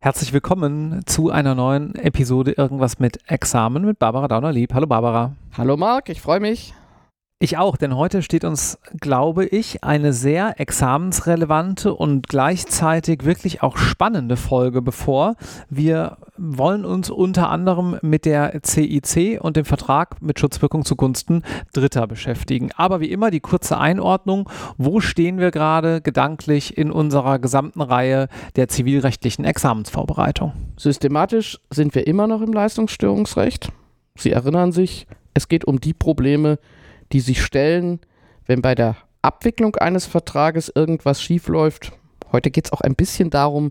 Herzlich willkommen zu einer neuen Episode Irgendwas mit Examen mit Barbara Dauner-Lieb. Hallo Barbara. Hallo Marc, ich freue mich. Ich auch, denn heute steht uns, glaube ich, eine sehr examensrelevante und gleichzeitig wirklich auch spannende Folge bevor. Wir wollen uns unter anderem mit der CIC und dem Vertrag mit Schutzwirkung zugunsten Dritter beschäftigen. Aber wie immer die kurze Einordnung, wo stehen wir gerade gedanklich in unserer gesamten Reihe der zivilrechtlichen Examensvorbereitung? Systematisch sind wir immer noch im Leistungsstörungsrecht. Sie erinnern sich, es geht um die Probleme, die sich stellen, wenn bei der Abwicklung eines Vertrages irgendwas schiefläuft. Heute geht es auch ein bisschen darum,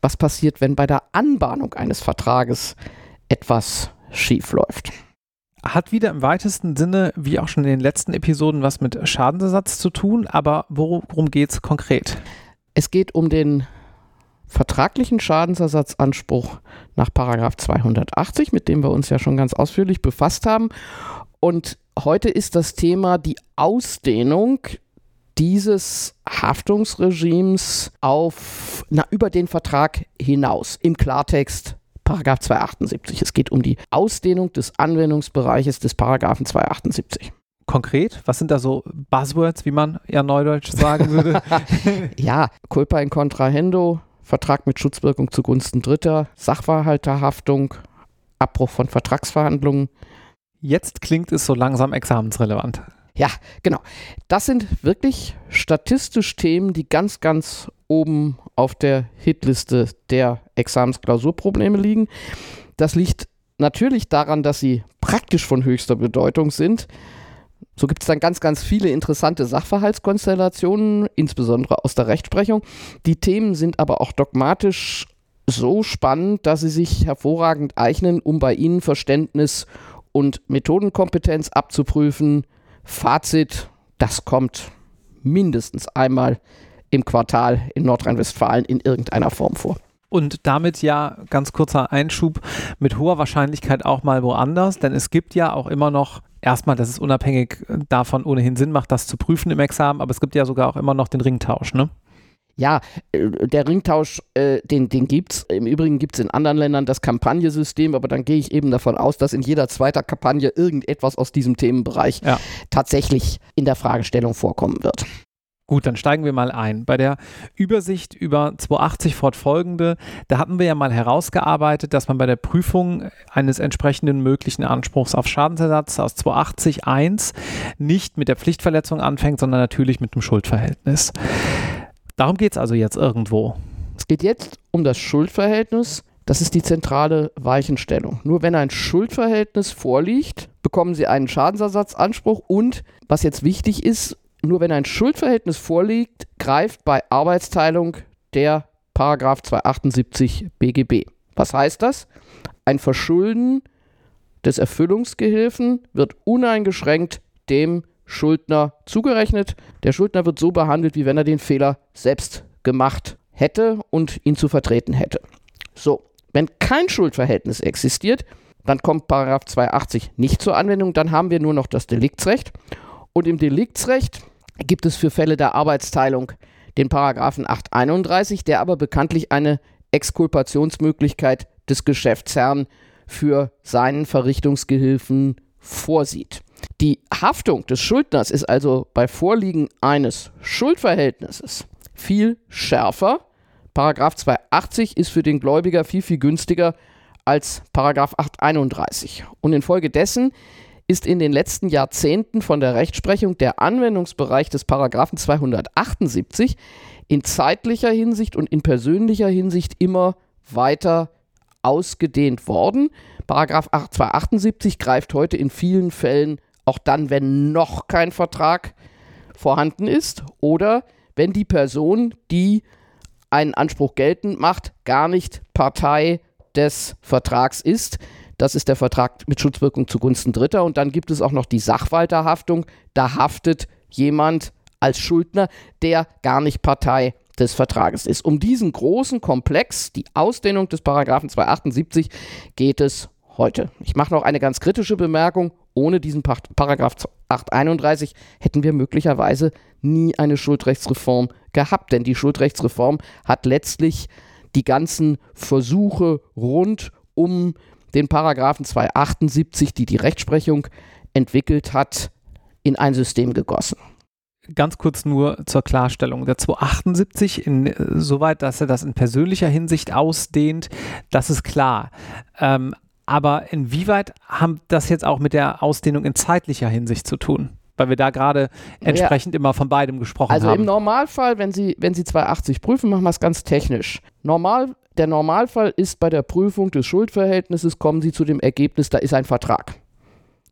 was passiert, wenn bei der Anbahnung eines Vertrages etwas schiefläuft. Hat wieder im weitesten Sinne, wie auch schon in den letzten Episoden, was mit Schadensersatz zu tun, aber worum geht es konkret? Es geht um den vertraglichen Schadensersatzanspruch nach 280, mit dem wir uns ja schon ganz ausführlich befasst haben. Und heute ist das Thema die Ausdehnung dieses Haftungsregimes auf, na, über den Vertrag hinaus. Im Klartext Paragraph 278. Es geht um die Ausdehnung des Anwendungsbereiches des Paragraphen 278. Konkret, was sind da so Buzzwords, wie man ja neudeutsch sagen würde? ja, culpa in contrahendo, Vertrag mit Schutzwirkung zugunsten Dritter, Sachverhalterhaftung, Abbruch von Vertragsverhandlungen, Jetzt klingt es so langsam examensrelevant. Ja, genau. Das sind wirklich statistisch Themen, die ganz, ganz oben auf der Hitliste der Examensklausurprobleme liegen. Das liegt natürlich daran, dass sie praktisch von höchster Bedeutung sind. So gibt es dann ganz, ganz viele interessante Sachverhaltskonstellationen, insbesondere aus der Rechtsprechung. Die Themen sind aber auch dogmatisch so spannend, dass sie sich hervorragend eignen, um bei Ihnen Verständnis und Methodenkompetenz abzuprüfen. Fazit, das kommt mindestens einmal im Quartal in Nordrhein-Westfalen in irgendeiner Form vor. Und damit ja ganz kurzer Einschub mit hoher Wahrscheinlichkeit auch mal woanders, denn es gibt ja auch immer noch, erstmal, dass es unabhängig davon ohnehin Sinn macht, das zu prüfen im Examen, aber es gibt ja sogar auch immer noch den Ringtausch, ne? Ja, äh, der Ringtausch, äh, den, den gibt es. Im Übrigen gibt es in anderen Ländern das Kampagnesystem, aber dann gehe ich eben davon aus, dass in jeder zweiten Kampagne irgendetwas aus diesem Themenbereich ja. tatsächlich in der Fragestellung vorkommen wird. Gut, dann steigen wir mal ein. Bei der Übersicht über 280 fortfolgende, da hatten wir ja mal herausgearbeitet, dass man bei der Prüfung eines entsprechenden möglichen Anspruchs auf Schadensersatz aus 280 1 nicht mit der Pflichtverletzung anfängt, sondern natürlich mit dem Schuldverhältnis. Darum geht es also jetzt irgendwo. Es geht jetzt um das Schuldverhältnis. Das ist die zentrale Weichenstellung. Nur wenn ein Schuldverhältnis vorliegt, bekommen Sie einen Schadensersatzanspruch und, was jetzt wichtig ist, nur wenn ein Schuldverhältnis vorliegt, greift bei Arbeitsteilung der Paragraph 278 BGB. Was heißt das? Ein Verschulden des Erfüllungsgehilfen wird uneingeschränkt dem Schuldner zugerechnet. Der Schuldner wird so behandelt, wie wenn er den Fehler selbst gemacht hätte und ihn zu vertreten hätte. So, wenn kein Schuldverhältnis existiert, dann kommt Paragraph 280 nicht zur Anwendung, dann haben wir nur noch das Deliktsrecht. Und im Deliktsrecht gibt es für Fälle der Arbeitsteilung den Paragraphen 831, der aber bekanntlich eine Exkulpationsmöglichkeit des Geschäftsherrn für seinen Verrichtungsgehilfen vorsieht. Die Haftung des Schuldners ist also bei Vorliegen eines Schuldverhältnisses viel schärfer. Paragraph 280 ist für den Gläubiger viel, viel günstiger als Paragraph 831. Und infolgedessen ist in den letzten Jahrzehnten von der Rechtsprechung der Anwendungsbereich des Paragraphen 278 in zeitlicher Hinsicht und in persönlicher Hinsicht immer weiter ausgedehnt worden. Paragraph 278 greift heute in vielen Fällen auch dann, wenn noch kein Vertrag vorhanden ist oder wenn die Person, die einen Anspruch geltend macht, gar nicht Partei des Vertrags ist. Das ist der Vertrag mit Schutzwirkung zugunsten Dritter. Und dann gibt es auch noch die Sachwalterhaftung. Da haftet jemand als Schuldner, der gar nicht Partei des Vertrages ist. Um diesen großen Komplex, die Ausdehnung des Paragraphen 278, geht es heute. Ich mache noch eine ganz kritische Bemerkung. Ohne diesen Paragraph 831 hätten wir möglicherweise nie eine Schuldrechtsreform gehabt, denn die Schuldrechtsreform hat letztlich die ganzen Versuche rund um den Paragraphen 278, die die Rechtsprechung entwickelt hat, in ein System gegossen. Ganz kurz nur zur Klarstellung. Der 278, insoweit, dass er das in persönlicher Hinsicht ausdehnt, das ist klar. Ähm, aber inwieweit haben das jetzt auch mit der Ausdehnung in zeitlicher Hinsicht zu tun? Weil wir da gerade entsprechend ja. immer von beidem gesprochen also haben. Also im Normalfall, wenn Sie, wenn Sie 280 prüfen, machen wir es ganz technisch. Normal, der Normalfall ist bei der Prüfung des Schuldverhältnisses, kommen Sie zu dem Ergebnis, da ist ein Vertrag.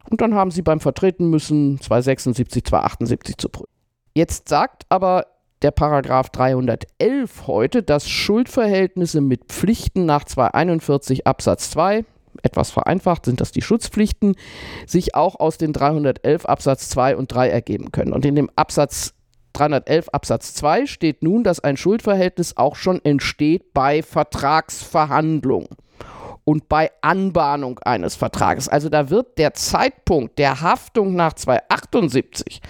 Und dann haben Sie beim Vertreten müssen 276, 278 zu prüfen. Jetzt sagt aber der Paragraph 311 heute, dass Schuldverhältnisse mit Pflichten nach 241 Absatz 2 etwas vereinfacht sind das die Schutzpflichten, sich auch aus den 311 Absatz 2 und 3 ergeben können. Und in dem Absatz 311 Absatz 2 steht nun, dass ein Schuldverhältnis auch schon entsteht bei Vertragsverhandlung und bei Anbahnung eines Vertrages. Also da wird der Zeitpunkt der Haftung nach 278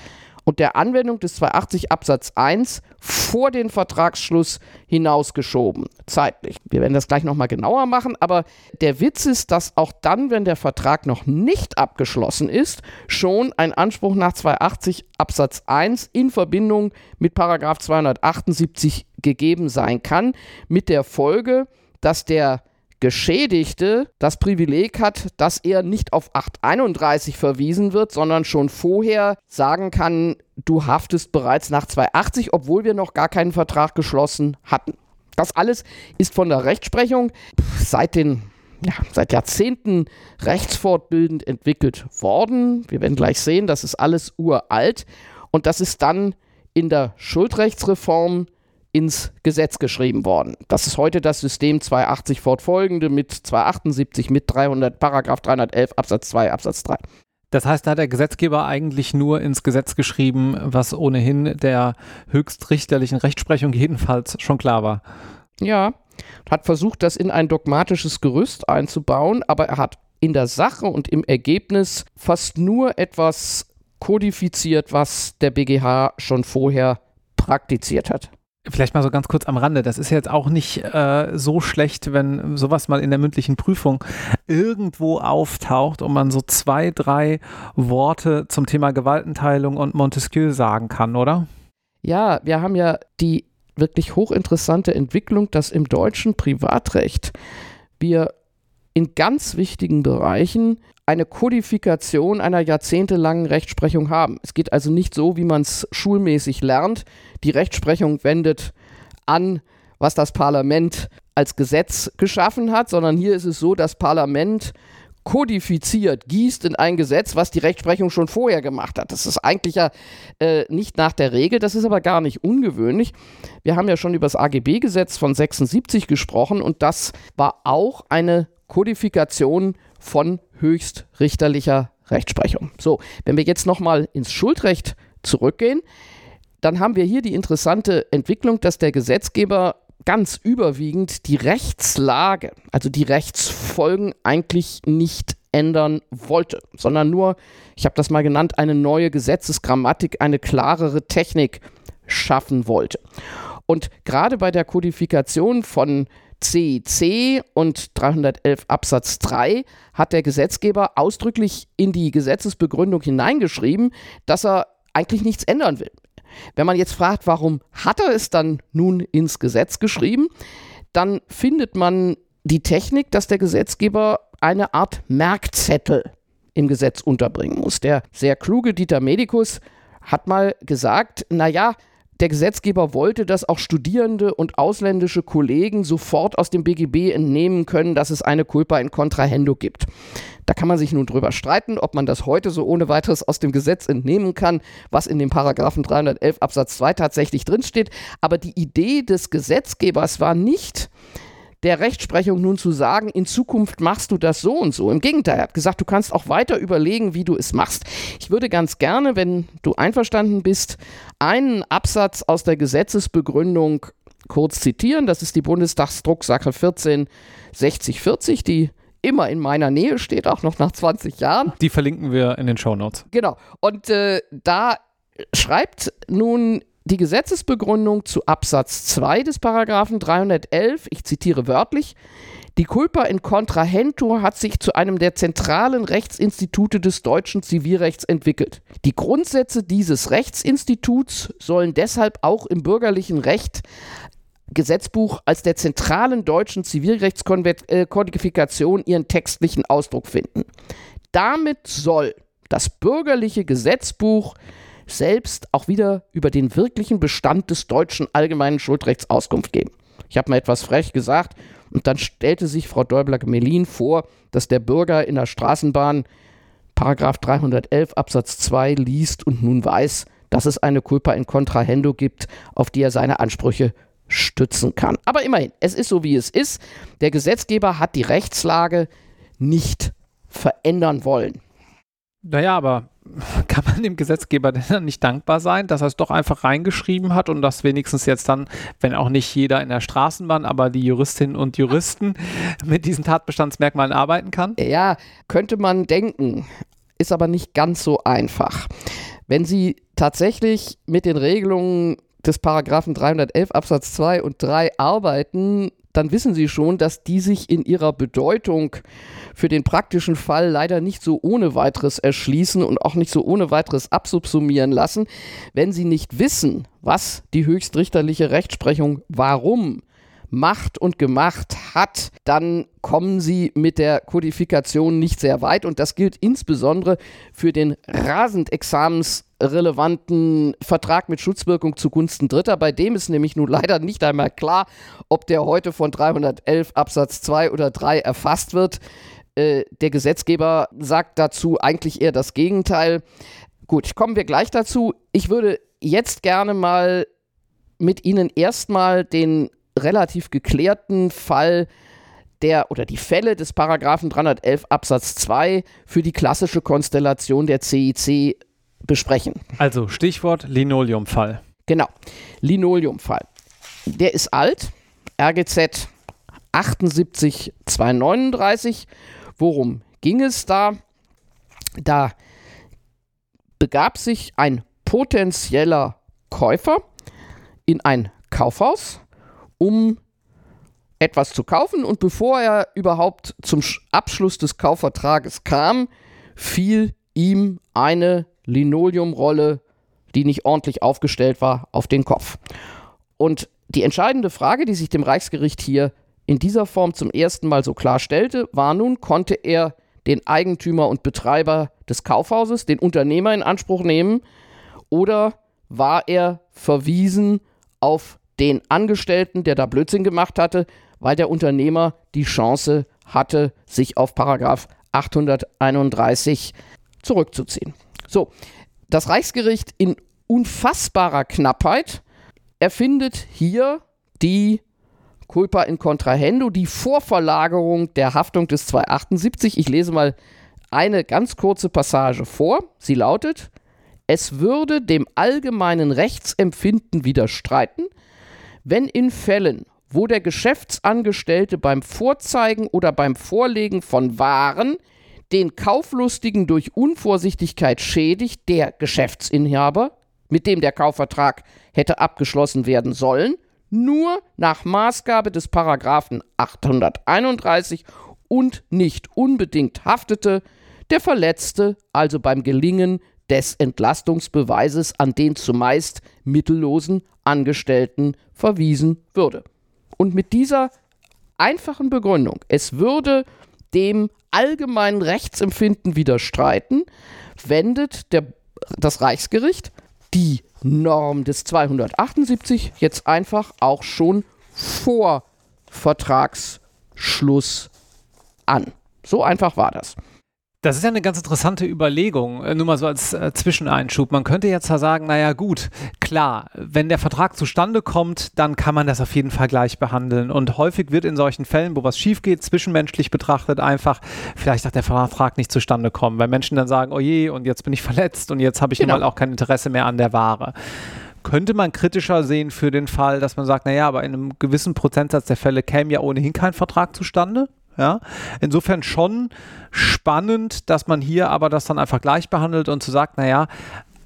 und der Anwendung des 280 Absatz 1 vor den Vertragsschluss hinausgeschoben, zeitlich. Wir werden das gleich nochmal genauer machen, aber der Witz ist, dass auch dann, wenn der Vertrag noch nicht abgeschlossen ist, schon ein Anspruch nach 280 Absatz 1 in Verbindung mit Paragraph 278 gegeben sein kann, mit der Folge, dass der Geschädigte das Privileg hat, dass er nicht auf 831 verwiesen wird, sondern schon vorher sagen kann, du haftest bereits nach 280, obwohl wir noch gar keinen Vertrag geschlossen hatten. Das alles ist von der Rechtsprechung seit den ja, seit Jahrzehnten rechtsfortbildend entwickelt worden. Wir werden gleich sehen, das ist alles uralt und das ist dann in der Schuldrechtsreform ins Gesetz geschrieben worden. Das ist heute das System 280 fortfolgende mit 278 mit 300 Paragraph 311 Absatz 2 Absatz 3. Das heißt, da hat der Gesetzgeber eigentlich nur ins Gesetz geschrieben, was ohnehin der höchstrichterlichen Rechtsprechung jedenfalls schon klar war. Ja, hat versucht, das in ein dogmatisches Gerüst einzubauen, aber er hat in der Sache und im Ergebnis fast nur etwas kodifiziert, was der BGH schon vorher praktiziert hat. Vielleicht mal so ganz kurz am Rande. Das ist jetzt auch nicht äh, so schlecht, wenn sowas mal in der mündlichen Prüfung irgendwo auftaucht und man so zwei, drei Worte zum Thema Gewaltenteilung und Montesquieu sagen kann, oder? Ja, wir haben ja die wirklich hochinteressante Entwicklung, dass im deutschen Privatrecht wir in ganz wichtigen Bereichen eine Kodifikation einer jahrzehntelangen Rechtsprechung haben. Es geht also nicht so, wie man es schulmäßig lernt. Die Rechtsprechung wendet an, was das Parlament als Gesetz geschaffen hat, sondern hier ist es so, das Parlament kodifiziert, gießt in ein Gesetz, was die Rechtsprechung schon vorher gemacht hat. Das ist eigentlich ja äh, nicht nach der Regel, das ist aber gar nicht ungewöhnlich. Wir haben ja schon über das AGB-Gesetz von 76 gesprochen und das war auch eine Kodifikation von höchstrichterlicher Rechtsprechung. So, wenn wir jetzt nochmal ins Schuldrecht zurückgehen, dann haben wir hier die interessante Entwicklung, dass der Gesetzgeber ganz überwiegend die Rechtslage, also die Rechtsfolgen eigentlich nicht ändern wollte, sondern nur, ich habe das mal genannt, eine neue Gesetzesgrammatik, eine klarere Technik schaffen wollte. Und gerade bei der Kodifikation von CC und 311 Absatz 3 hat der Gesetzgeber ausdrücklich in die Gesetzesbegründung hineingeschrieben, dass er eigentlich nichts ändern will. Wenn man jetzt fragt, warum hat er es dann nun ins Gesetz geschrieben, dann findet man die Technik, dass der Gesetzgeber eine Art Merkzettel im Gesetz unterbringen muss. Der sehr kluge Dieter Medikus hat mal gesagt, naja, der Gesetzgeber wollte, dass auch Studierende und ausländische Kollegen sofort aus dem BGB entnehmen können, dass es eine Culpa in Contrahendo gibt. Da kann man sich nun drüber streiten, ob man das heute so ohne weiteres aus dem Gesetz entnehmen kann, was in dem Paragraphen 311 Absatz 2 tatsächlich drinsteht. Aber die Idee des Gesetzgebers war nicht, der Rechtsprechung nun zu sagen, in Zukunft machst du das so und so. Im Gegenteil, er hat gesagt, du kannst auch weiter überlegen, wie du es machst. Ich würde ganz gerne, wenn du einverstanden bist, einen Absatz aus der Gesetzesbegründung kurz zitieren. Das ist die Bundestagsdrucksache 146040, die immer in meiner Nähe steht, auch noch nach 20 Jahren. Die verlinken wir in den Show Notes. Genau. Und äh, da schreibt nun die Gesetzesbegründung zu Absatz 2 des Paragraphen 311, ich zitiere wörtlich, die Culpa in Contrahento hat sich zu einem der zentralen Rechtsinstitute des deutschen Zivilrechts entwickelt. Die Grundsätze dieses Rechtsinstituts sollen deshalb auch im bürgerlichen Recht Gesetzbuch als der zentralen deutschen Zivilrechtskodifikation ihren textlichen Ausdruck finden. Damit soll das bürgerliche Gesetzbuch selbst auch wieder über den wirklichen Bestand des deutschen allgemeinen Schuldrechts Auskunft geben. Ich habe mal etwas frech gesagt und dann stellte sich Frau Däubler-Gemelin vor, dass der Bürger in der Straßenbahn Paragraph 311 Absatz 2 liest und nun weiß, dass es eine Culpa in Contrahendo gibt, auf die er seine Ansprüche stützen kann. Aber immerhin, es ist so, wie es ist. Der Gesetzgeber hat die Rechtslage nicht verändern wollen. Naja, aber kann man dem Gesetzgeber denn dann nicht dankbar sein, dass er es doch einfach reingeschrieben hat und dass wenigstens jetzt dann, wenn auch nicht jeder in der Straßenbahn, aber die Juristinnen und Juristen mit diesen Tatbestandsmerkmalen arbeiten kann? Ja, könnte man denken, ist aber nicht ganz so einfach. Wenn Sie tatsächlich mit den Regelungen des Paragraphen 311 Absatz 2 und 3 arbeiten, dann wissen Sie schon, dass die sich in ihrer Bedeutung für den praktischen Fall leider nicht so ohne weiteres erschließen und auch nicht so ohne weiteres absubsumieren lassen, wenn Sie nicht wissen, was die höchstrichterliche Rechtsprechung warum macht und gemacht hat, dann kommen sie mit der Kodifikation nicht sehr weit. Und das gilt insbesondere für den rasend examensrelevanten Vertrag mit Schutzwirkung zugunsten Dritter. Bei dem ist nämlich nun leider nicht einmal klar, ob der heute von 311 Absatz 2 oder 3 erfasst wird. Äh, der Gesetzgeber sagt dazu eigentlich eher das Gegenteil. Gut, kommen wir gleich dazu. Ich würde jetzt gerne mal mit Ihnen erstmal den relativ geklärten Fall der oder die Fälle des Paragraphen 311 Absatz 2 für die klassische Konstellation der CIC besprechen. Also Stichwort Linoleumfall. Genau, Linoleumfall. Der ist alt, RGZ 78239. Worum ging es da? Da begab sich ein potenzieller Käufer in ein Kaufhaus um etwas zu kaufen und bevor er überhaupt zum Abschluss des Kaufvertrages kam, fiel ihm eine Linoleumrolle, die nicht ordentlich aufgestellt war, auf den Kopf. Und die entscheidende Frage, die sich dem Reichsgericht hier in dieser Form zum ersten Mal so klar stellte, war nun, konnte er den Eigentümer und Betreiber des Kaufhauses, den Unternehmer in Anspruch nehmen, oder war er verwiesen auf den Angestellten, der da Blödsinn gemacht hatte, weil der Unternehmer die Chance hatte, sich auf Paragraph 831 zurückzuziehen. So, das Reichsgericht in unfassbarer Knappheit erfindet hier die Culpa in Contrahendo, die Vorverlagerung der Haftung des 278. Ich lese mal eine ganz kurze Passage vor. Sie lautet, es würde dem allgemeinen Rechtsempfinden widerstreiten, wenn in Fällen, wo der Geschäftsangestellte beim Vorzeigen oder beim Vorlegen von Waren den Kauflustigen durch Unvorsichtigkeit schädigt, der Geschäftsinhaber, mit dem der Kaufvertrag hätte abgeschlossen werden sollen, nur nach Maßgabe des Paragraphen 831 und nicht unbedingt haftete, der Verletzte also beim Gelingen des Entlastungsbeweises an den zumeist mittellosen Angestellten verwiesen würde. Und mit dieser einfachen Begründung, es würde dem allgemeinen Rechtsempfinden widerstreiten, wendet der, das Reichsgericht die Norm des 278 jetzt einfach auch schon vor Vertragsschluss an. So einfach war das. Das ist ja eine ganz interessante Überlegung, äh, nur mal so als äh, Zwischeneinschub. Man könnte jetzt ja sagen, naja gut, klar, wenn der Vertrag zustande kommt, dann kann man das auf jeden Fall gleich behandeln. Und häufig wird in solchen Fällen, wo was schief geht, zwischenmenschlich betrachtet, einfach vielleicht auch der Vertrag nicht zustande kommen, weil Menschen dann sagen, oh je, und jetzt bin ich verletzt und jetzt habe ich genau. nun mal auch kein Interesse mehr an der Ware. Könnte man kritischer sehen für den Fall, dass man sagt, naja, aber in einem gewissen Prozentsatz der Fälle käme ja ohnehin kein Vertrag zustande? Ja, insofern schon spannend, dass man hier aber das dann einfach gleich behandelt und zu so sagt, naja,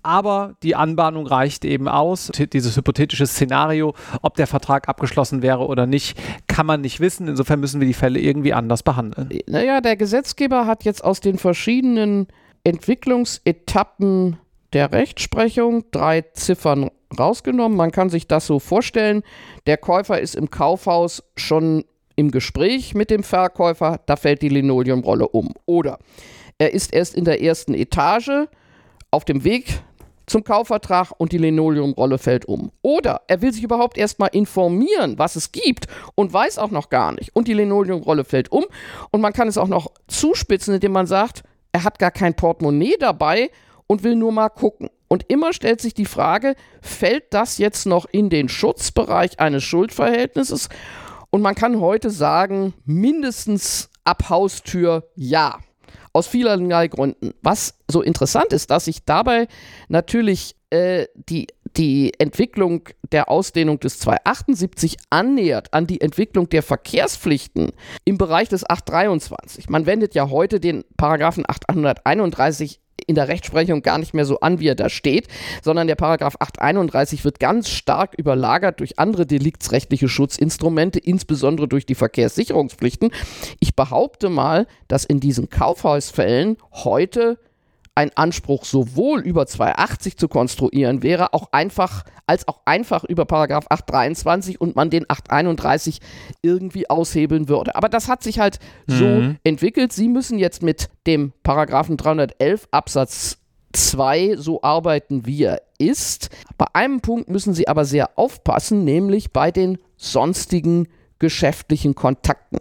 aber die Anbahnung reicht eben aus. Dieses hypothetische Szenario, ob der Vertrag abgeschlossen wäre oder nicht, kann man nicht wissen. Insofern müssen wir die Fälle irgendwie anders behandeln. Naja, der Gesetzgeber hat jetzt aus den verschiedenen Entwicklungsetappen der Rechtsprechung drei Ziffern rausgenommen. Man kann sich das so vorstellen. Der Käufer ist im Kaufhaus schon im Gespräch mit dem Verkäufer, da fällt die Linoleumrolle um. Oder er ist erst in der ersten Etage auf dem Weg zum Kaufvertrag und die Linoleumrolle fällt um. Oder er will sich überhaupt erstmal informieren, was es gibt und weiß auch noch gar nicht. Und die Linoleumrolle fällt um und man kann es auch noch zuspitzen, indem man sagt, er hat gar kein Portemonnaie dabei und will nur mal gucken. Und immer stellt sich die Frage, fällt das jetzt noch in den Schutzbereich eines Schuldverhältnisses? Und man kann heute sagen, mindestens ab Haustür ja. Aus vielerlei Gründen. Was so interessant ist, dass sich dabei natürlich äh, die, die Entwicklung der Ausdehnung des 278 annähert an die Entwicklung der Verkehrspflichten im Bereich des 823. Man wendet ja heute den Paragraphen 831 in der Rechtsprechung gar nicht mehr so an, wie er da steht, sondern der Paragraph 831 wird ganz stark überlagert durch andere deliktsrechtliche Schutzinstrumente, insbesondere durch die Verkehrssicherungspflichten. Ich behaupte mal, dass in diesen Kaufhausfällen heute ein Anspruch sowohl über 280 zu konstruieren wäre, auch einfach, als auch einfach über Paragraph 823 und man den 831 irgendwie aushebeln würde. Aber das hat sich halt mhm. so entwickelt. Sie müssen jetzt mit dem Paragraphen 311 Absatz 2 so arbeiten, wie er ist. Bei einem Punkt müssen Sie aber sehr aufpassen, nämlich bei den sonstigen geschäftlichen Kontakten.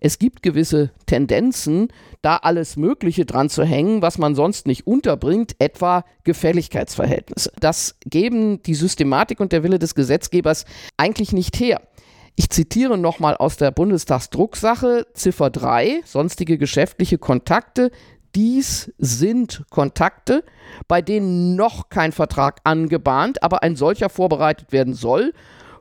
Es gibt gewisse Tendenzen, da alles Mögliche dran zu hängen, was man sonst nicht unterbringt, etwa Gefälligkeitsverhältnisse. Das geben die Systematik und der Wille des Gesetzgebers eigentlich nicht her. Ich zitiere nochmal aus der Bundestagsdrucksache Ziffer 3, sonstige geschäftliche Kontakte. Dies sind Kontakte, bei denen noch kein Vertrag angebahnt, aber ein solcher vorbereitet werden soll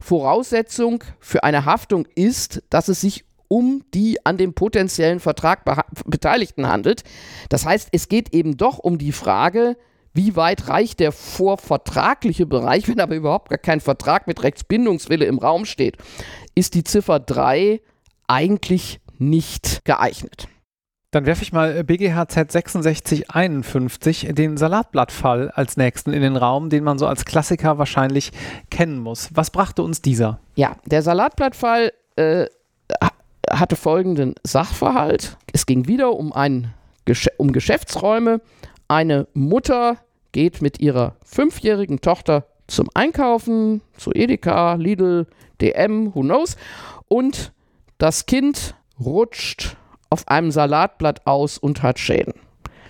Voraussetzung für eine Haftung ist, dass es sich um die an dem potenziellen Vertrag Beteiligten handelt. Das heißt, es geht eben doch um die Frage, wie weit reicht der vorvertragliche Bereich, wenn aber überhaupt gar kein Vertrag mit Rechtsbindungswille im Raum steht, ist die Ziffer 3 eigentlich nicht geeignet. Dann werfe ich mal BGHZ 6651, den Salatblattfall als nächsten in den Raum, den man so als Klassiker wahrscheinlich kennen muss. Was brachte uns dieser? Ja, der Salatblattfall äh, hatte folgenden Sachverhalt. Es ging wieder um, ein, um Geschäftsräume. Eine Mutter geht mit ihrer fünfjährigen Tochter zum Einkaufen, zu Edeka, Lidl, DM, who knows. Und das Kind rutscht auf einem Salatblatt aus und hat Schäden.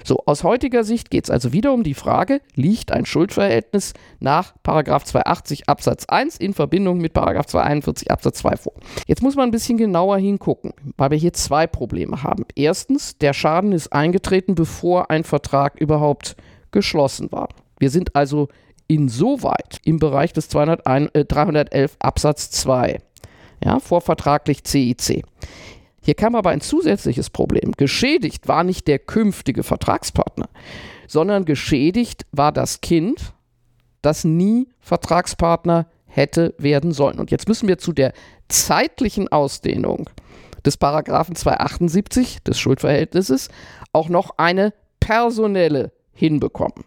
So, aus heutiger Sicht geht es also wieder um die Frage, liegt ein Schuldverhältnis nach 280 Absatz 1 in Verbindung mit 241 Absatz 2 vor. Jetzt muss man ein bisschen genauer hingucken, weil wir hier zwei Probleme haben. Erstens, der Schaden ist eingetreten, bevor ein Vertrag überhaupt geschlossen war. Wir sind also insoweit im Bereich des 201, äh, 311 Absatz 2, ja, vorvertraglich CIC. Hier kam aber ein zusätzliches Problem. Geschädigt war nicht der künftige Vertragspartner, sondern geschädigt war das Kind, das nie Vertragspartner hätte werden sollen. Und jetzt müssen wir zu der zeitlichen Ausdehnung des Paragraphen 278 des Schuldverhältnisses auch noch eine personelle hinbekommen.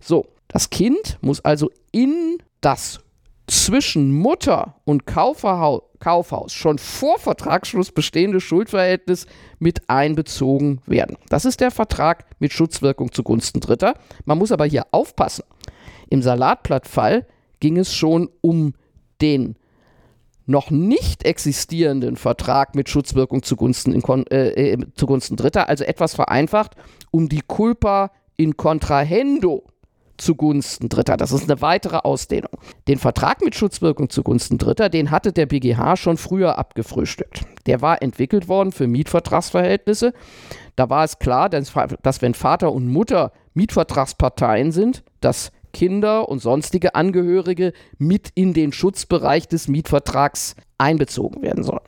So, das Kind muss also in das zwischen Mutter und Kaufhaus schon vor Vertragsschluss bestehende Schuldverhältnis mit einbezogen werden. Das ist der Vertrag mit Schutzwirkung zugunsten Dritter. Man muss aber hier aufpassen. Im Salatblattfall ging es schon um den noch nicht existierenden Vertrag mit Schutzwirkung zugunsten, äh, äh, zugunsten Dritter, also etwas vereinfacht, um die Culpa in Contrahendo zugunsten Dritter. Das ist eine weitere Ausdehnung. Den Vertrag mit Schutzwirkung zugunsten Dritter, den hatte der BGH schon früher abgefrühstückt. Der war entwickelt worden für Mietvertragsverhältnisse. Da war es klar, dass, dass wenn Vater und Mutter Mietvertragsparteien sind, das Kinder und sonstige Angehörige mit in den Schutzbereich des Mietvertrags einbezogen werden sollen.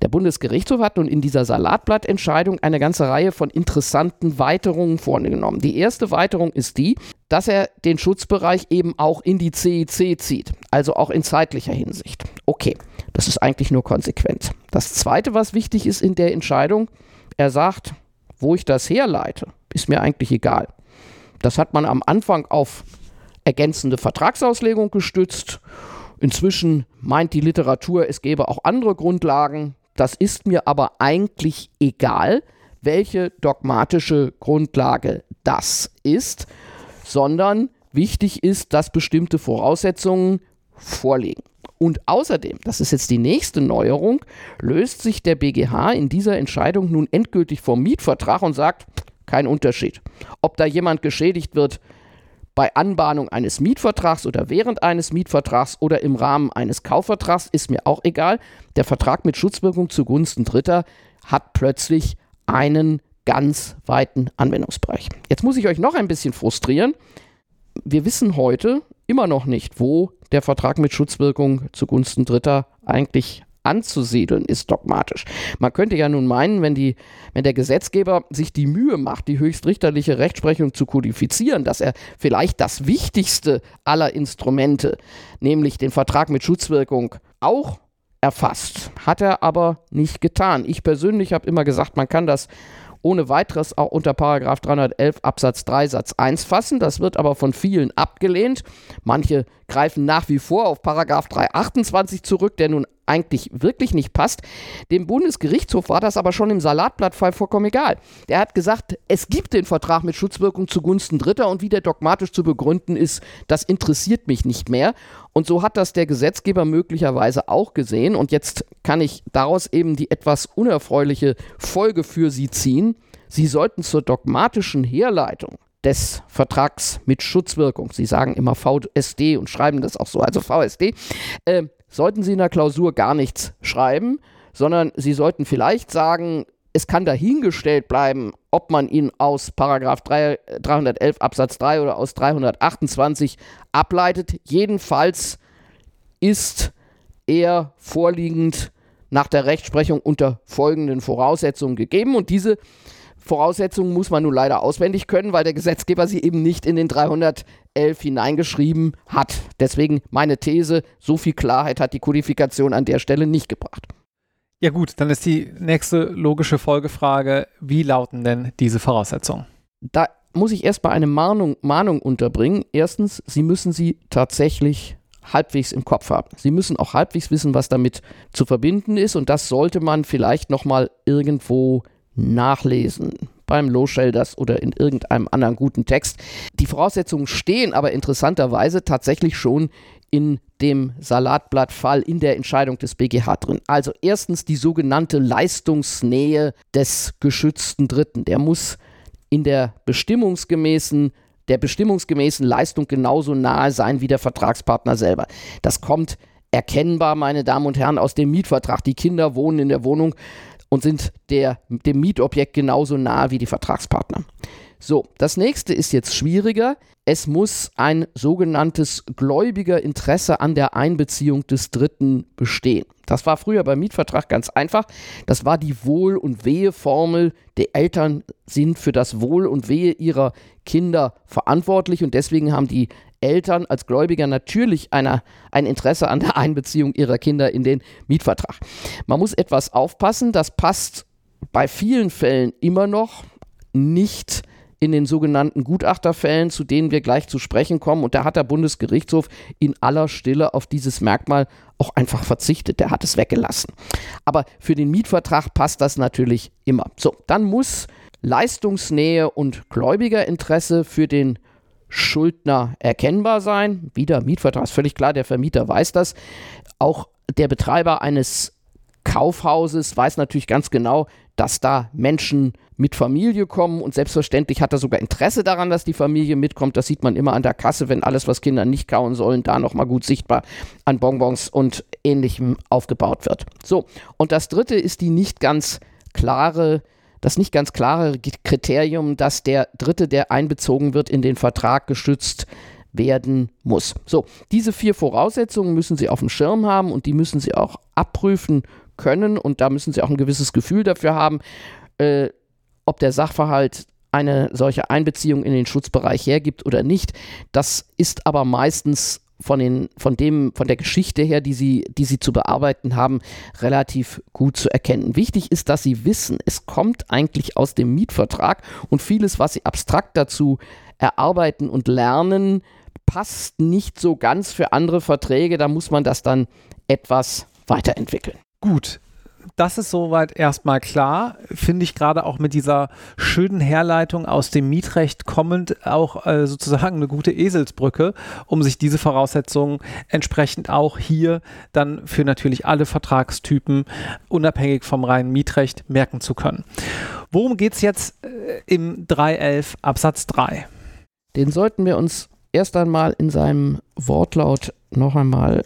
Der Bundesgerichtshof hat nun in dieser Salatblattentscheidung eine ganze Reihe von interessanten Weiterungen vorgenommen. Die erste Weiterung ist die, dass er den Schutzbereich eben auch in die CIC zieht, also auch in zeitlicher Hinsicht. Okay, das ist eigentlich nur konsequent. Das zweite, was wichtig ist in der Entscheidung, er sagt, wo ich das herleite, ist mir eigentlich egal. Das hat man am Anfang auf ergänzende Vertragsauslegung gestützt Inzwischen meint die Literatur, es gäbe auch andere Grundlagen. Das ist mir aber eigentlich egal, welche dogmatische Grundlage das ist, sondern wichtig ist, dass bestimmte Voraussetzungen vorliegen. Und außerdem, das ist jetzt die nächste Neuerung, löst sich der BGH in dieser Entscheidung nun endgültig vom Mietvertrag und sagt, kein Unterschied. Ob da jemand geschädigt wird, bei Anbahnung eines Mietvertrags oder während eines Mietvertrags oder im Rahmen eines Kaufvertrags ist mir auch egal. Der Vertrag mit Schutzwirkung zugunsten Dritter hat plötzlich einen ganz weiten Anwendungsbereich. Jetzt muss ich euch noch ein bisschen frustrieren. Wir wissen heute immer noch nicht, wo der Vertrag mit Schutzwirkung zugunsten Dritter eigentlich anzusiedeln, ist dogmatisch. Man könnte ja nun meinen, wenn, die, wenn der Gesetzgeber sich die Mühe macht, die höchstrichterliche Rechtsprechung zu kodifizieren, dass er vielleicht das wichtigste aller Instrumente, nämlich den Vertrag mit Schutzwirkung, auch erfasst. Hat er aber nicht getan. Ich persönlich habe immer gesagt, man kann das ohne weiteres auch unter 311 Absatz 3 Satz 1 fassen. Das wird aber von vielen abgelehnt. Manche greifen nach wie vor auf 328 zurück, der nun eigentlich wirklich nicht passt. Dem Bundesgerichtshof war das aber schon im Salatblattfall vollkommen egal. Der hat gesagt, es gibt den Vertrag mit Schutzwirkung zugunsten Dritter und wie der dogmatisch zu begründen ist, das interessiert mich nicht mehr. Und so hat das der Gesetzgeber möglicherweise auch gesehen. Und jetzt kann ich daraus eben die etwas unerfreuliche Folge für Sie ziehen. Sie sollten zur dogmatischen Herleitung des Vertrags mit Schutzwirkung, Sie sagen immer VSD und schreiben das auch so, also VSD, äh, sollten Sie in der Klausur gar nichts schreiben, sondern Sie sollten vielleicht sagen, es kann dahingestellt bleiben, ob man ihn aus Paragraph 3, 311 Absatz 3 oder aus 328 ableitet. Jedenfalls ist er vorliegend nach der Rechtsprechung unter folgenden Voraussetzungen gegeben. Und diese Voraussetzungen muss man nun leider auswendig können, weil der Gesetzgeber sie eben nicht in den 311 hineingeschrieben hat. Deswegen meine These, so viel Klarheit hat die Kodifikation an der Stelle nicht gebracht. Ja gut, dann ist die nächste logische Folgefrage, wie lauten denn diese Voraussetzungen? Da muss ich erstmal eine Mahnung, Mahnung unterbringen. Erstens, Sie müssen sie tatsächlich halbwegs im Kopf haben. Sie müssen auch halbwegs wissen, was damit zu verbinden ist und das sollte man vielleicht nochmal irgendwo nachlesen beim Low Shelters oder in irgendeinem anderen guten Text. Die Voraussetzungen stehen aber interessanterweise tatsächlich schon in dem Salatblattfall in der Entscheidung des BGH drin. Also erstens die sogenannte Leistungsnähe des geschützten Dritten. Der muss in der bestimmungsgemäßen der bestimmungsgemäßen Leistung genauso nahe sein wie der Vertragspartner selber. Das kommt erkennbar, meine Damen und Herren, aus dem Mietvertrag. Die Kinder wohnen in der Wohnung und sind der, dem Mietobjekt genauso nah wie die Vertragspartner. So, das nächste ist jetzt schwieriger. Es muss ein sogenanntes Gläubigerinteresse an der Einbeziehung des Dritten bestehen. Das war früher beim Mietvertrag ganz einfach. Das war die Wohl- und Wehe-Formel. Die Eltern sind für das Wohl und Wehe ihrer Kinder verantwortlich und deswegen haben die Eltern als Gläubiger natürlich eine, ein Interesse an der Einbeziehung ihrer Kinder in den Mietvertrag. Man muss etwas aufpassen, das passt bei vielen Fällen immer noch nicht in den sogenannten Gutachterfällen, zu denen wir gleich zu sprechen kommen. Und da hat der Bundesgerichtshof in aller Stille auf dieses Merkmal auch einfach verzichtet. Der hat es weggelassen. Aber für den Mietvertrag passt das natürlich immer. So, dann muss Leistungsnähe und Gläubigerinteresse für den Schuldner erkennbar sein. Wieder Mietvertrag ist völlig klar, der Vermieter weiß das. Auch der Betreiber eines Kaufhauses weiß natürlich ganz genau, dass da Menschen mit Familie kommen und selbstverständlich hat er sogar Interesse daran, dass die Familie mitkommt. Das sieht man immer an der Kasse, wenn alles, was Kinder nicht kauen sollen, da nochmal gut sichtbar an Bonbons und ähnlichem aufgebaut wird. So, und das dritte ist die nicht ganz klare das nicht ganz klare Kriterium, dass der Dritte, der einbezogen wird, in den Vertrag geschützt werden muss. So, diese vier Voraussetzungen müssen Sie auf dem Schirm haben und die müssen Sie auch abprüfen können und da müssen Sie auch ein gewisses Gefühl dafür haben, äh, ob der Sachverhalt eine solche Einbeziehung in den Schutzbereich hergibt oder nicht. Das ist aber meistens von, den, von, dem, von der Geschichte her, die sie, die sie zu bearbeiten haben, relativ gut zu erkennen. Wichtig ist, dass sie wissen, es kommt eigentlich aus dem Mietvertrag und vieles, was sie abstrakt dazu erarbeiten und lernen, passt nicht so ganz für andere Verträge. Da muss man das dann etwas weiterentwickeln. Gut, das ist soweit erstmal klar. Finde ich gerade auch mit dieser schönen Herleitung aus dem Mietrecht kommend auch äh, sozusagen eine gute Eselsbrücke, um sich diese Voraussetzungen entsprechend auch hier dann für natürlich alle Vertragstypen unabhängig vom reinen Mietrecht merken zu können. Worum geht es jetzt äh, im 311 Absatz 3? Den sollten wir uns erst einmal in seinem Wortlaut noch einmal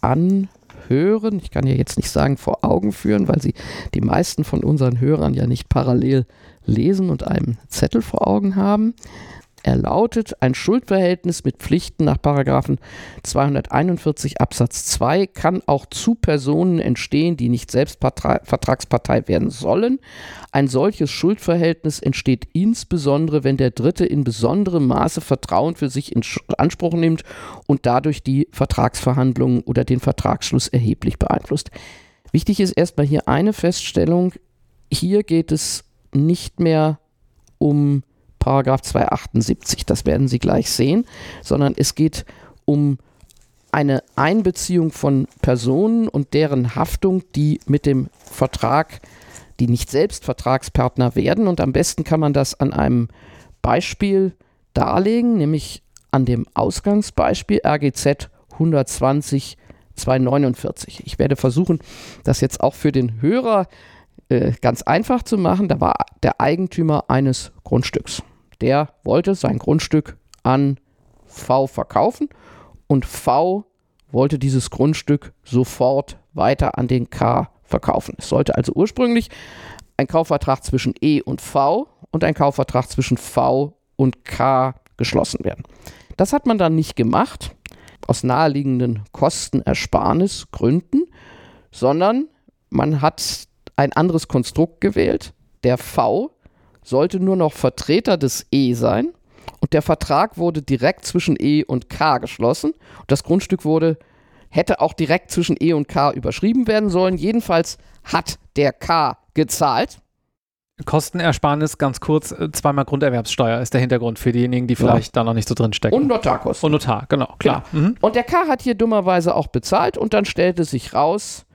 an hören. Ich kann ja jetzt nicht sagen vor Augen führen, weil sie die meisten von unseren Hörern ja nicht parallel lesen und einen Zettel vor Augen haben. Er lautet, ein Schuldverhältnis mit Pflichten nach 241 Absatz 2 kann auch zu Personen entstehen, die nicht selbst Vertragspartei werden sollen. Ein solches Schuldverhältnis entsteht insbesondere, wenn der Dritte in besonderem Maße Vertrauen für sich in Anspruch nimmt und dadurch die Vertragsverhandlungen oder den Vertragsschluss erheblich beeinflusst. Wichtig ist erstmal hier eine Feststellung. Hier geht es nicht mehr um Paragraph 278, das werden Sie gleich sehen, sondern es geht um eine Einbeziehung von Personen und deren Haftung, die mit dem Vertrag, die nicht selbst Vertragspartner werden. Und am besten kann man das an einem Beispiel darlegen, nämlich an dem Ausgangsbeispiel RGZ 120 249. Ich werde versuchen, das jetzt auch für den Hörer äh, ganz einfach zu machen. Da war der Eigentümer eines Grundstücks der wollte sein Grundstück an V verkaufen und V wollte dieses Grundstück sofort weiter an den K verkaufen. Es sollte also ursprünglich ein Kaufvertrag zwischen E und V und ein Kaufvertrag zwischen V und K geschlossen werden. Das hat man dann nicht gemacht, aus naheliegenden Kostenersparnisgründen, sondern man hat ein anderes Konstrukt gewählt. Der V sollte nur noch Vertreter des E sein und der Vertrag wurde direkt zwischen E und K geschlossen. Und das Grundstück wurde, hätte auch direkt zwischen E und K überschrieben werden sollen. Jedenfalls hat der K gezahlt. Kostenersparnis, ganz kurz, äh, zweimal Grunderwerbssteuer ist der Hintergrund für diejenigen, die vielleicht ja. da noch nicht so drin stecken. Und Notarkosten. Und Notar, genau, klar. Genau. Mhm. Und der K hat hier dummerweise auch bezahlt und dann stellte sich raus,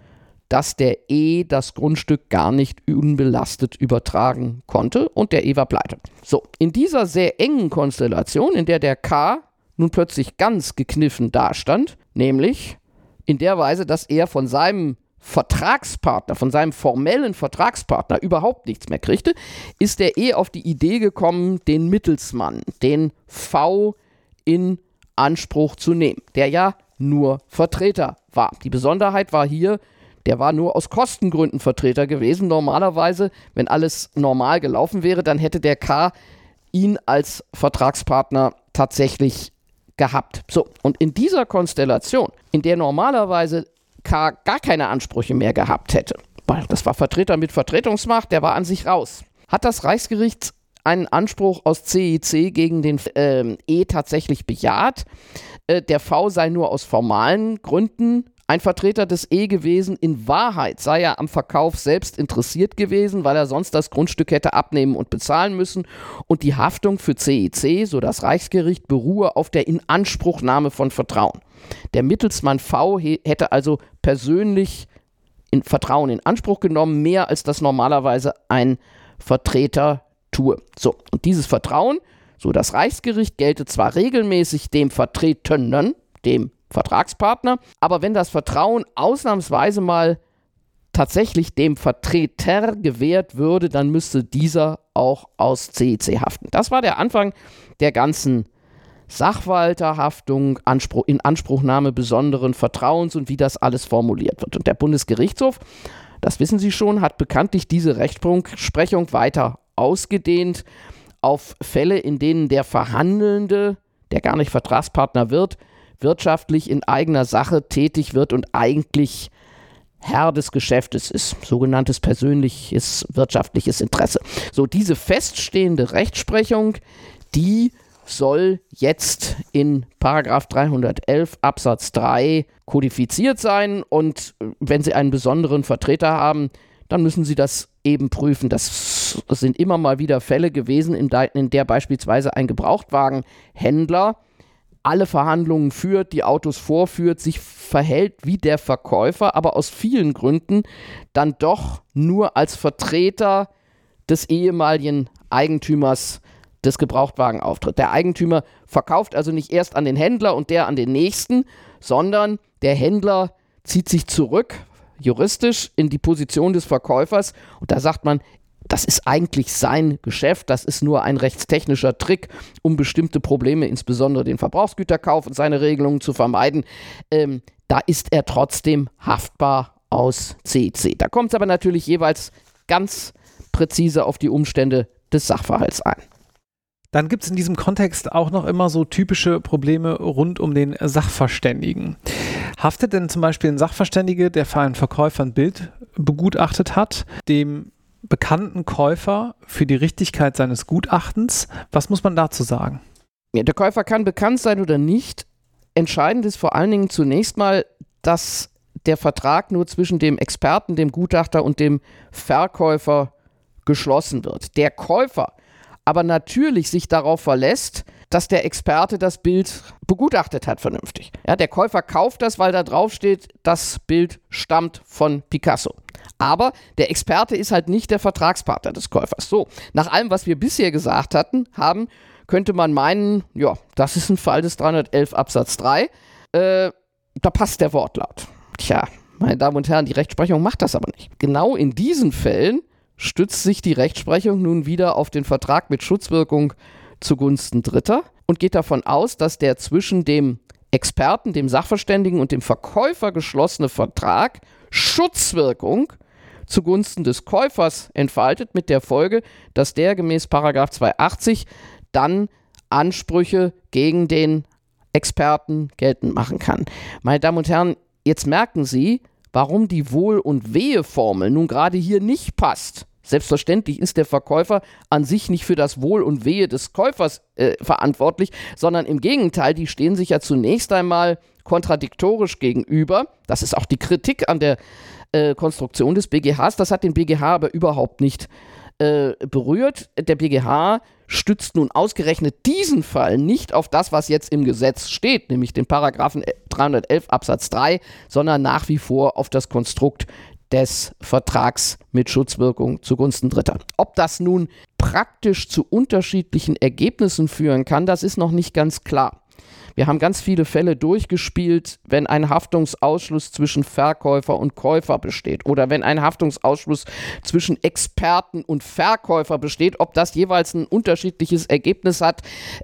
dass der E das Grundstück gar nicht unbelastet übertragen konnte und der E war pleite. So, in dieser sehr engen Konstellation, in der der K nun plötzlich ganz gekniffen dastand, nämlich in der Weise, dass er von seinem Vertragspartner, von seinem formellen Vertragspartner überhaupt nichts mehr kriegte, ist der E auf die Idee gekommen, den Mittelsmann, den V in Anspruch zu nehmen, der ja nur Vertreter war. Die Besonderheit war hier, der war nur aus Kostengründen Vertreter gewesen. Normalerweise, wenn alles normal gelaufen wäre, dann hätte der K ihn als Vertragspartner tatsächlich gehabt. So, und in dieser Konstellation, in der normalerweise K gar keine Ansprüche mehr gehabt hätte, weil das war Vertreter mit Vertretungsmacht, der war an sich raus, hat das Reichsgericht einen Anspruch aus CIC gegen den äh, E tatsächlich bejaht. Äh, der V sei nur aus formalen Gründen ein Vertreter des E gewesen. In Wahrheit sei er am Verkauf selbst interessiert gewesen, weil er sonst das Grundstück hätte abnehmen und bezahlen müssen. Und die Haftung für CEC, so das Reichsgericht, beruhe auf der Inanspruchnahme von Vertrauen. Der Mittelsmann V hätte also persönlich in Vertrauen in Anspruch genommen, mehr als das normalerweise ein Vertreter tue. So, und dieses Vertrauen, so das Reichsgericht, gelte zwar regelmäßig dem Vertretenen, dem Vertragspartner. Aber wenn das Vertrauen ausnahmsweise mal tatsächlich dem Vertreter gewährt würde, dann müsste dieser auch aus CEC haften. Das war der Anfang der ganzen Sachwalterhaftung, Anspruch, in besonderen Vertrauens und wie das alles formuliert wird. Und der Bundesgerichtshof, das wissen Sie schon, hat bekanntlich diese Rechtsprechung weiter ausgedehnt auf Fälle, in denen der Verhandelnde der gar nicht Vertragspartner wird, wirtschaftlich in eigener Sache tätig wird und eigentlich Herr des Geschäftes ist, sogenanntes persönliches wirtschaftliches Interesse. So diese feststehende Rechtsprechung, die soll jetzt in Paragraph 311 Absatz 3 kodifiziert sein und wenn Sie einen besonderen Vertreter haben, dann müssen Sie das eben prüfen. Das sind immer mal wieder Fälle gewesen, in der beispielsweise ein Gebrauchtwagenhändler alle Verhandlungen führt, die Autos vorführt, sich verhält wie der Verkäufer, aber aus vielen Gründen dann doch nur als Vertreter des ehemaligen Eigentümers des Gebrauchtwagen auftritt. Der Eigentümer verkauft also nicht erst an den Händler und der an den nächsten, sondern der Händler zieht sich zurück, juristisch, in die Position des Verkäufers und da sagt man, das ist eigentlich sein Geschäft, das ist nur ein rechtstechnischer Trick, um bestimmte Probleme, insbesondere den Verbrauchsgüterkauf und seine Regelungen zu vermeiden. Ähm, da ist er trotzdem haftbar aus CC. Da kommt es aber natürlich jeweils ganz präzise auf die Umstände des Sachverhalts ein. Dann gibt es in diesem Kontext auch noch immer so typische Probleme rund um den Sachverständigen. Haftet denn zum Beispiel ein Sachverständige, der für einen Verkäufer ein Bild begutachtet hat, dem bekannten Käufer für die Richtigkeit seines Gutachtens. Was muss man dazu sagen? Ja, der Käufer kann bekannt sein oder nicht. Entscheidend ist vor allen Dingen zunächst mal, dass der Vertrag nur zwischen dem Experten, dem Gutachter und dem Verkäufer geschlossen wird. Der Käufer aber natürlich sich darauf verlässt, dass der Experte das Bild begutachtet hat vernünftig. Ja, der Käufer kauft das, weil da drauf steht, das Bild stammt von Picasso. Aber der Experte ist halt nicht der Vertragspartner des Käufers. So, nach allem, was wir bisher gesagt hatten, haben, könnte man meinen, ja, das ist ein Fall des 311 Absatz 3. Äh, da passt der Wortlaut. Tja, meine Damen und Herren, die Rechtsprechung macht das aber nicht. Genau in diesen Fällen stützt sich die Rechtsprechung nun wieder auf den Vertrag mit Schutzwirkung zugunsten Dritter und geht davon aus, dass der zwischen dem Experten, dem Sachverständigen und dem Verkäufer geschlossene Vertrag Schutzwirkung zugunsten des Käufers entfaltet, mit der Folge, dass der gemäß 280 dann Ansprüche gegen den Experten geltend machen kann. Meine Damen und Herren, jetzt merken Sie, warum die Wohl- und Wehe-Formel nun gerade hier nicht passt. Selbstverständlich ist der Verkäufer an sich nicht für das Wohl und Wehe des Käufers äh, verantwortlich, sondern im Gegenteil, die stehen sich ja zunächst einmal kontradiktorisch gegenüber. Das ist auch die Kritik an der äh, Konstruktion des BGHs. Das hat den BGH aber überhaupt nicht äh, berührt. Der BGH stützt nun ausgerechnet diesen Fall nicht auf das, was jetzt im Gesetz steht, nämlich den Paragraphen 311 Absatz 3, sondern nach wie vor auf das Konstrukt des Vertrags mit Schutzwirkung zugunsten Dritter. Ob das nun praktisch zu unterschiedlichen Ergebnissen führen kann, das ist noch nicht ganz klar. Wir haben ganz viele Fälle durchgespielt, wenn ein Haftungsausschluss zwischen Verkäufer und Käufer besteht oder wenn ein Haftungsausschluss zwischen Experten und Verkäufer besteht, ob das jeweils ein unterschiedliches Ergebnis hat,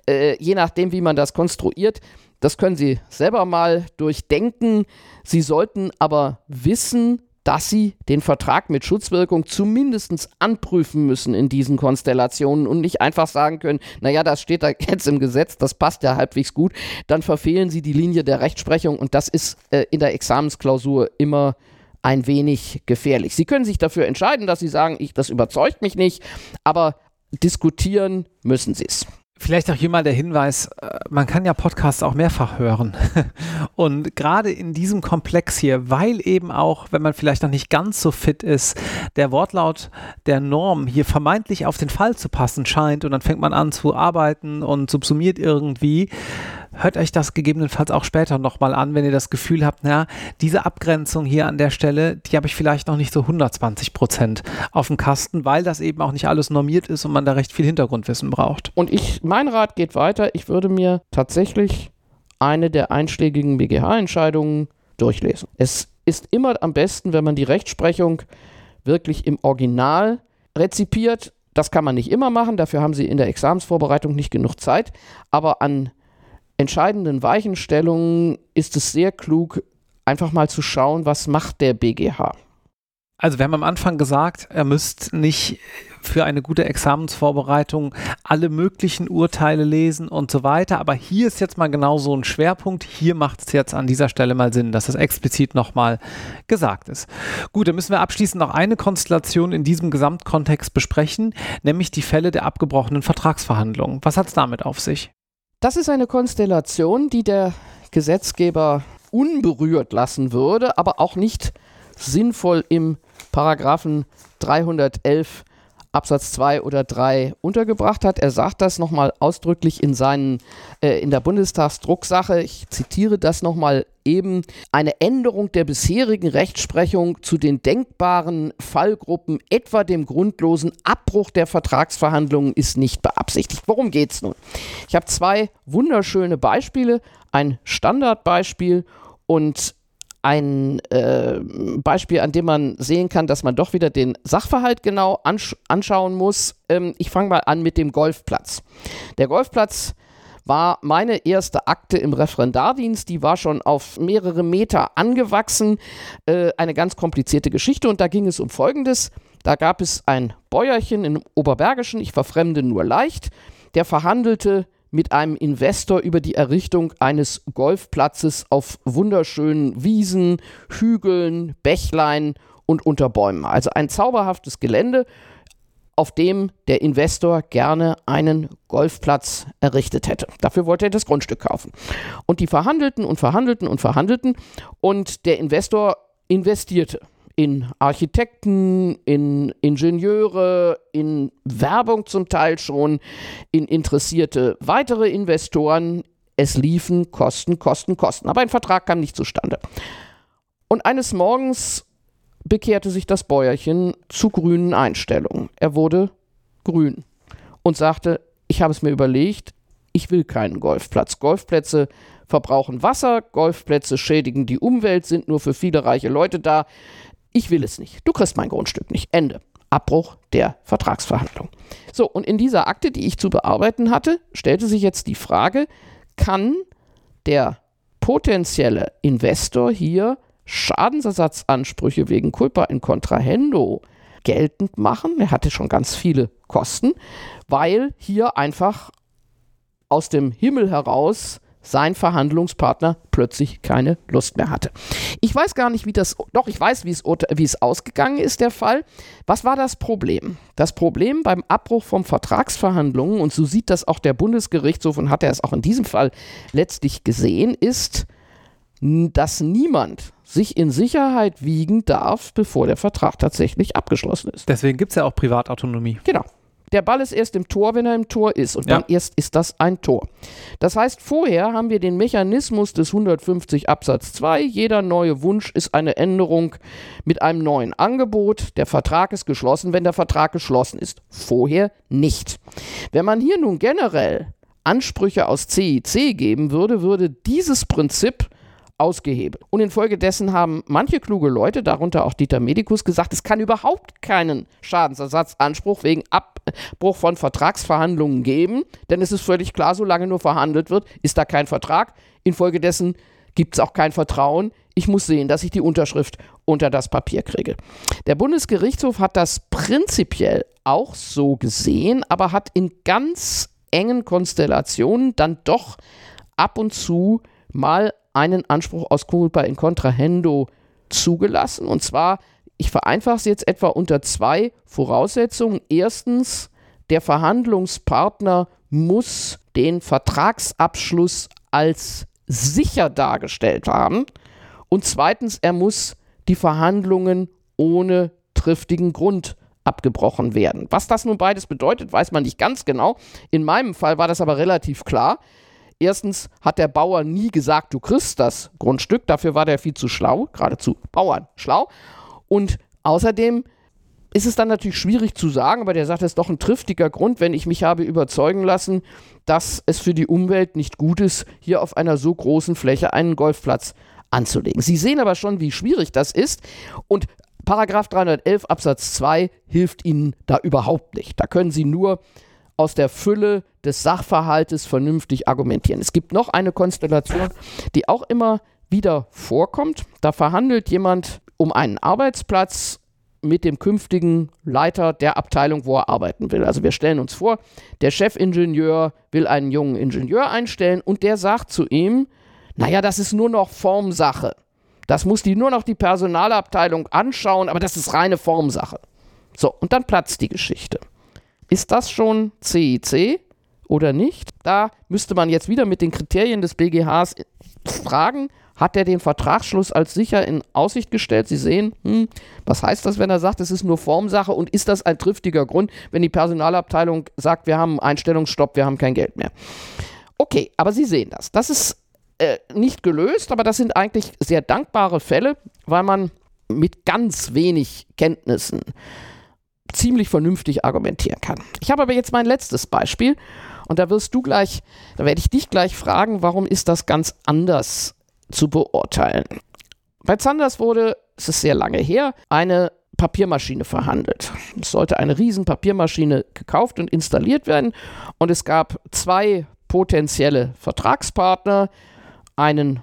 äh, je nachdem, wie man das konstruiert. Das können Sie selber mal durchdenken. Sie sollten aber wissen, dass sie den Vertrag mit Schutzwirkung zumindest anprüfen müssen in diesen Konstellationen und nicht einfach sagen können, naja, das steht da jetzt im Gesetz, das passt ja halbwegs gut, dann verfehlen sie die Linie der Rechtsprechung und das ist äh, in der Examensklausur immer ein wenig gefährlich. Sie können sich dafür entscheiden, dass Sie sagen, ich, das überzeugt mich nicht, aber diskutieren müssen Sie es. Vielleicht auch hier mal der Hinweis, äh, man kann ja Podcasts auch mehrfach hören. Und gerade in diesem Komplex hier, weil eben auch, wenn man vielleicht noch nicht ganz so fit ist, der Wortlaut der Norm hier vermeintlich auf den Fall zu passen scheint und dann fängt man an zu arbeiten und subsumiert irgendwie, hört euch das gegebenenfalls auch später nochmal an, wenn ihr das Gefühl habt, naja, diese Abgrenzung hier an der Stelle, die habe ich vielleicht noch nicht so 120 Prozent auf dem Kasten, weil das eben auch nicht alles normiert ist und man da recht viel Hintergrundwissen braucht. Und ich, mein Rat geht weiter. Ich würde mir tatsächlich eine der einschlägigen BGH-Entscheidungen durchlesen. Es ist immer am besten, wenn man die Rechtsprechung wirklich im Original rezipiert. Das kann man nicht immer machen, dafür haben Sie in der Examensvorbereitung nicht genug Zeit. Aber an entscheidenden Weichenstellungen ist es sehr klug, einfach mal zu schauen, was macht der BGH. Also wir haben am Anfang gesagt, er müsst nicht für eine gute Examensvorbereitung alle möglichen Urteile lesen und so weiter. Aber hier ist jetzt mal genau so ein Schwerpunkt. Hier macht es jetzt an dieser Stelle mal Sinn, dass das explizit nochmal gesagt ist. Gut, dann müssen wir abschließend noch eine Konstellation in diesem Gesamtkontext besprechen, nämlich die Fälle der abgebrochenen Vertragsverhandlungen. Was hat es damit auf sich? Das ist eine Konstellation, die der Gesetzgeber unberührt lassen würde, aber auch nicht sinnvoll im Paragraphen 311 Absatz 2 oder 3 untergebracht hat. Er sagt das nochmal ausdrücklich in, seinen, äh, in der Bundestagsdrucksache. Ich zitiere das nochmal eben. Eine Änderung der bisherigen Rechtsprechung zu den denkbaren Fallgruppen, etwa dem grundlosen Abbruch der Vertragsverhandlungen, ist nicht beabsichtigt. Worum geht es nun? Ich habe zwei wunderschöne Beispiele. Ein Standardbeispiel und ein äh, Beispiel, an dem man sehen kann, dass man doch wieder den Sachverhalt genau ansch anschauen muss. Ähm, ich fange mal an mit dem Golfplatz. Der Golfplatz war meine erste Akte im Referendardienst. Die war schon auf mehrere Meter angewachsen. Äh, eine ganz komplizierte Geschichte. Und da ging es um Folgendes. Da gab es ein Bäuerchen im Oberbergischen, ich verfremde nur leicht, der verhandelte mit einem Investor über die Errichtung eines Golfplatzes auf wunderschönen Wiesen, Hügeln, Bächlein und unter Bäumen. Also ein zauberhaftes Gelände, auf dem der Investor gerne einen Golfplatz errichtet hätte. Dafür wollte er das Grundstück kaufen. Und die verhandelten und verhandelten und verhandelten und der Investor investierte in Architekten, in Ingenieure, in Werbung zum Teil schon, in interessierte weitere Investoren. Es liefen Kosten, Kosten, Kosten. Aber ein Vertrag kam nicht zustande. Und eines Morgens bekehrte sich das Bäuerchen zu grünen Einstellungen. Er wurde grün und sagte, ich habe es mir überlegt, ich will keinen Golfplatz. Golfplätze verbrauchen Wasser, Golfplätze schädigen die Umwelt, sind nur für viele reiche Leute da ich will es nicht. Du kriegst mein Grundstück nicht. Ende. Abbruch der Vertragsverhandlung. So, und in dieser Akte, die ich zu bearbeiten hatte, stellte sich jetzt die Frage, kann der potenzielle Investor hier Schadensersatzansprüche wegen Culpa in Contrahendo geltend machen? Er hatte schon ganz viele Kosten, weil hier einfach aus dem Himmel heraus sein Verhandlungspartner plötzlich keine Lust mehr hatte. Ich weiß gar nicht, wie das, doch, ich weiß, wie es, wie es ausgegangen ist, der Fall. Was war das Problem? Das Problem beim Abbruch von Vertragsverhandlungen, und so sieht das auch der Bundesgerichtshof und hat er es auch in diesem Fall letztlich gesehen, ist, dass niemand sich in Sicherheit wiegen darf, bevor der Vertrag tatsächlich abgeschlossen ist. Deswegen gibt es ja auch Privatautonomie. Genau. Der Ball ist erst im Tor, wenn er im Tor ist. Und ja. dann erst ist das ein Tor. Das heißt, vorher haben wir den Mechanismus des 150 Absatz 2. Jeder neue Wunsch ist eine Änderung mit einem neuen Angebot. Der Vertrag ist geschlossen, wenn der Vertrag geschlossen ist. Vorher nicht. Wenn man hier nun generell Ansprüche aus CIC geben würde, würde dieses Prinzip ausgehebelt. Und infolgedessen haben manche kluge Leute, darunter auch Dieter Medikus, gesagt, es kann überhaupt keinen Schadensersatzanspruch wegen Abbruch von Vertragsverhandlungen geben, denn es ist völlig klar, solange nur verhandelt wird, ist da kein Vertrag. Infolgedessen gibt es auch kein Vertrauen. Ich muss sehen, dass ich die Unterschrift unter das Papier kriege. Der Bundesgerichtshof hat das prinzipiell auch so gesehen, aber hat in ganz engen Konstellationen dann doch ab und zu mal einen Anspruch aus culpa in contrahendo zugelassen. Und zwar, ich vereinfache es jetzt etwa unter zwei Voraussetzungen. Erstens, der Verhandlungspartner muss den Vertragsabschluss als sicher dargestellt haben. Und zweitens, er muss die Verhandlungen ohne triftigen Grund abgebrochen werden. Was das nun beides bedeutet, weiß man nicht ganz genau. In meinem Fall war das aber relativ klar. Erstens hat der Bauer nie gesagt, du kriegst das Grundstück, dafür war der viel zu schlau, geradezu Bauern schlau. Und außerdem ist es dann natürlich schwierig zu sagen, aber der sagt, es ist doch ein triftiger Grund, wenn ich mich habe überzeugen lassen, dass es für die Umwelt nicht gut ist, hier auf einer so großen Fläche einen Golfplatz anzulegen. Sie sehen aber schon, wie schwierig das ist und Paragraph 311 Absatz 2 hilft Ihnen da überhaupt nicht. Da können Sie nur aus der Fülle des Sachverhaltes vernünftig argumentieren. Es gibt noch eine Konstellation, die auch immer wieder vorkommt. Da verhandelt jemand um einen Arbeitsplatz mit dem künftigen Leiter der Abteilung, wo er arbeiten will. Also wir stellen uns vor, der Chefingenieur will einen jungen Ingenieur einstellen und der sagt zu ihm, naja, das ist nur noch Formsache. Das muss die nur noch die Personalabteilung anschauen, aber das ist reine Formsache. So, und dann platzt die Geschichte. Ist das schon CIC oder nicht? Da müsste man jetzt wieder mit den Kriterien des BGHs fragen, hat er den Vertragsschluss als sicher in Aussicht gestellt? Sie sehen, hm, was heißt das, wenn er sagt, es ist nur Formsache und ist das ein triftiger Grund, wenn die Personalabteilung sagt, wir haben Einstellungsstopp, wir haben kein Geld mehr? Okay, aber Sie sehen das. Das ist äh, nicht gelöst, aber das sind eigentlich sehr dankbare Fälle, weil man mit ganz wenig Kenntnissen ziemlich vernünftig argumentieren kann. Ich habe aber jetzt mein letztes Beispiel und da wirst du gleich, da werde ich dich gleich fragen, warum ist das ganz anders zu beurteilen. Bei Zanders wurde, es ist sehr lange her, eine Papiermaschine verhandelt. Es sollte eine riesen Papiermaschine gekauft und installiert werden und es gab zwei potenzielle Vertragspartner, einen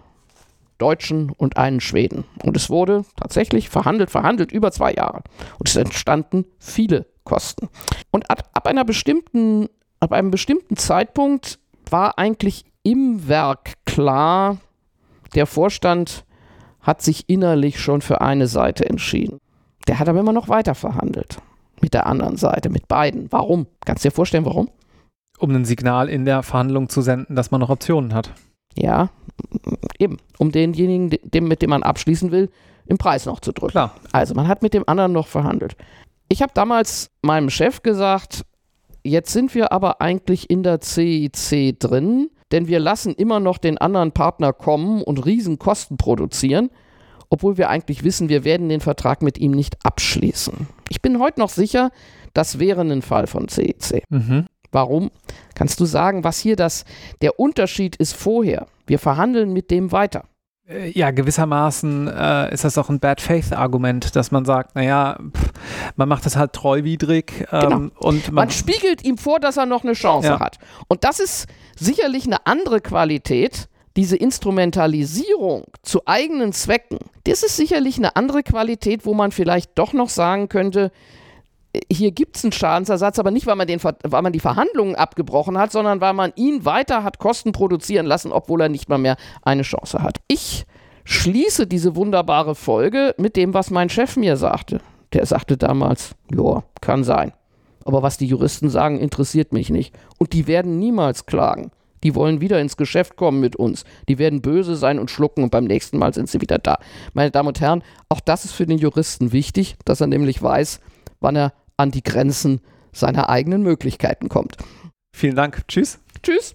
Deutschen und einen Schweden. Und es wurde tatsächlich verhandelt, verhandelt über zwei Jahre. Und es entstanden viele Kosten. Und ab, ab einer bestimmten, ab einem bestimmten Zeitpunkt war eigentlich im Werk klar, der Vorstand hat sich innerlich schon für eine Seite entschieden. Der hat aber immer noch weiter verhandelt. Mit der anderen Seite, mit beiden. Warum? Kannst du dir vorstellen, warum? Um ein Signal in der Verhandlung zu senden, dass man noch Optionen hat. Ja, eben. Um denjenigen, dem, mit dem man abschließen will, im Preis noch zu drücken. Klar. Also, man hat mit dem anderen noch verhandelt. Ich habe damals meinem Chef gesagt, jetzt sind wir aber eigentlich in der CIC drin denn wir lassen immer noch den anderen Partner kommen und Riesenkosten produzieren, obwohl wir eigentlich wissen, wir werden den Vertrag mit ihm nicht abschließen. Ich bin heute noch sicher, das wäre ein Fall von CEC. Mhm. Warum? Kannst du sagen, was hier das, der Unterschied ist vorher? Wir verhandeln mit dem weiter. Äh, ja, gewissermaßen äh, ist das auch ein Bad Faith-Argument, dass man sagt, naja, pff, man macht das halt treuwidrig ähm, genau. und man, man, spiegelt ihm vor, dass er noch eine Chance ja. hat. Und das ist sicherlich eine andere Qualität, diese Instrumentalisierung zu eigenen Zwecken. Das ist sicherlich eine andere Qualität, wo man vielleicht doch noch sagen könnte, hier gibt es einen Schadensersatz, aber nicht, weil man, den, weil man die Verhandlungen abgebrochen hat, sondern weil man ihn weiter hat Kosten produzieren lassen, obwohl er nicht mal mehr eine Chance hat. Ich schließe diese wunderbare Folge mit dem, was mein Chef mir sagte. Der sagte damals, ja, kann sein. Aber was die Juristen sagen, interessiert mich nicht. Und die werden niemals klagen. Die wollen wieder ins Geschäft kommen mit uns. Die werden böse sein und schlucken und beim nächsten Mal sind sie wieder da. Meine Damen und Herren, auch das ist für den Juristen wichtig, dass er nämlich weiß, wann er an die Grenzen seiner eigenen Möglichkeiten kommt. Vielen Dank. Tschüss. Tschüss.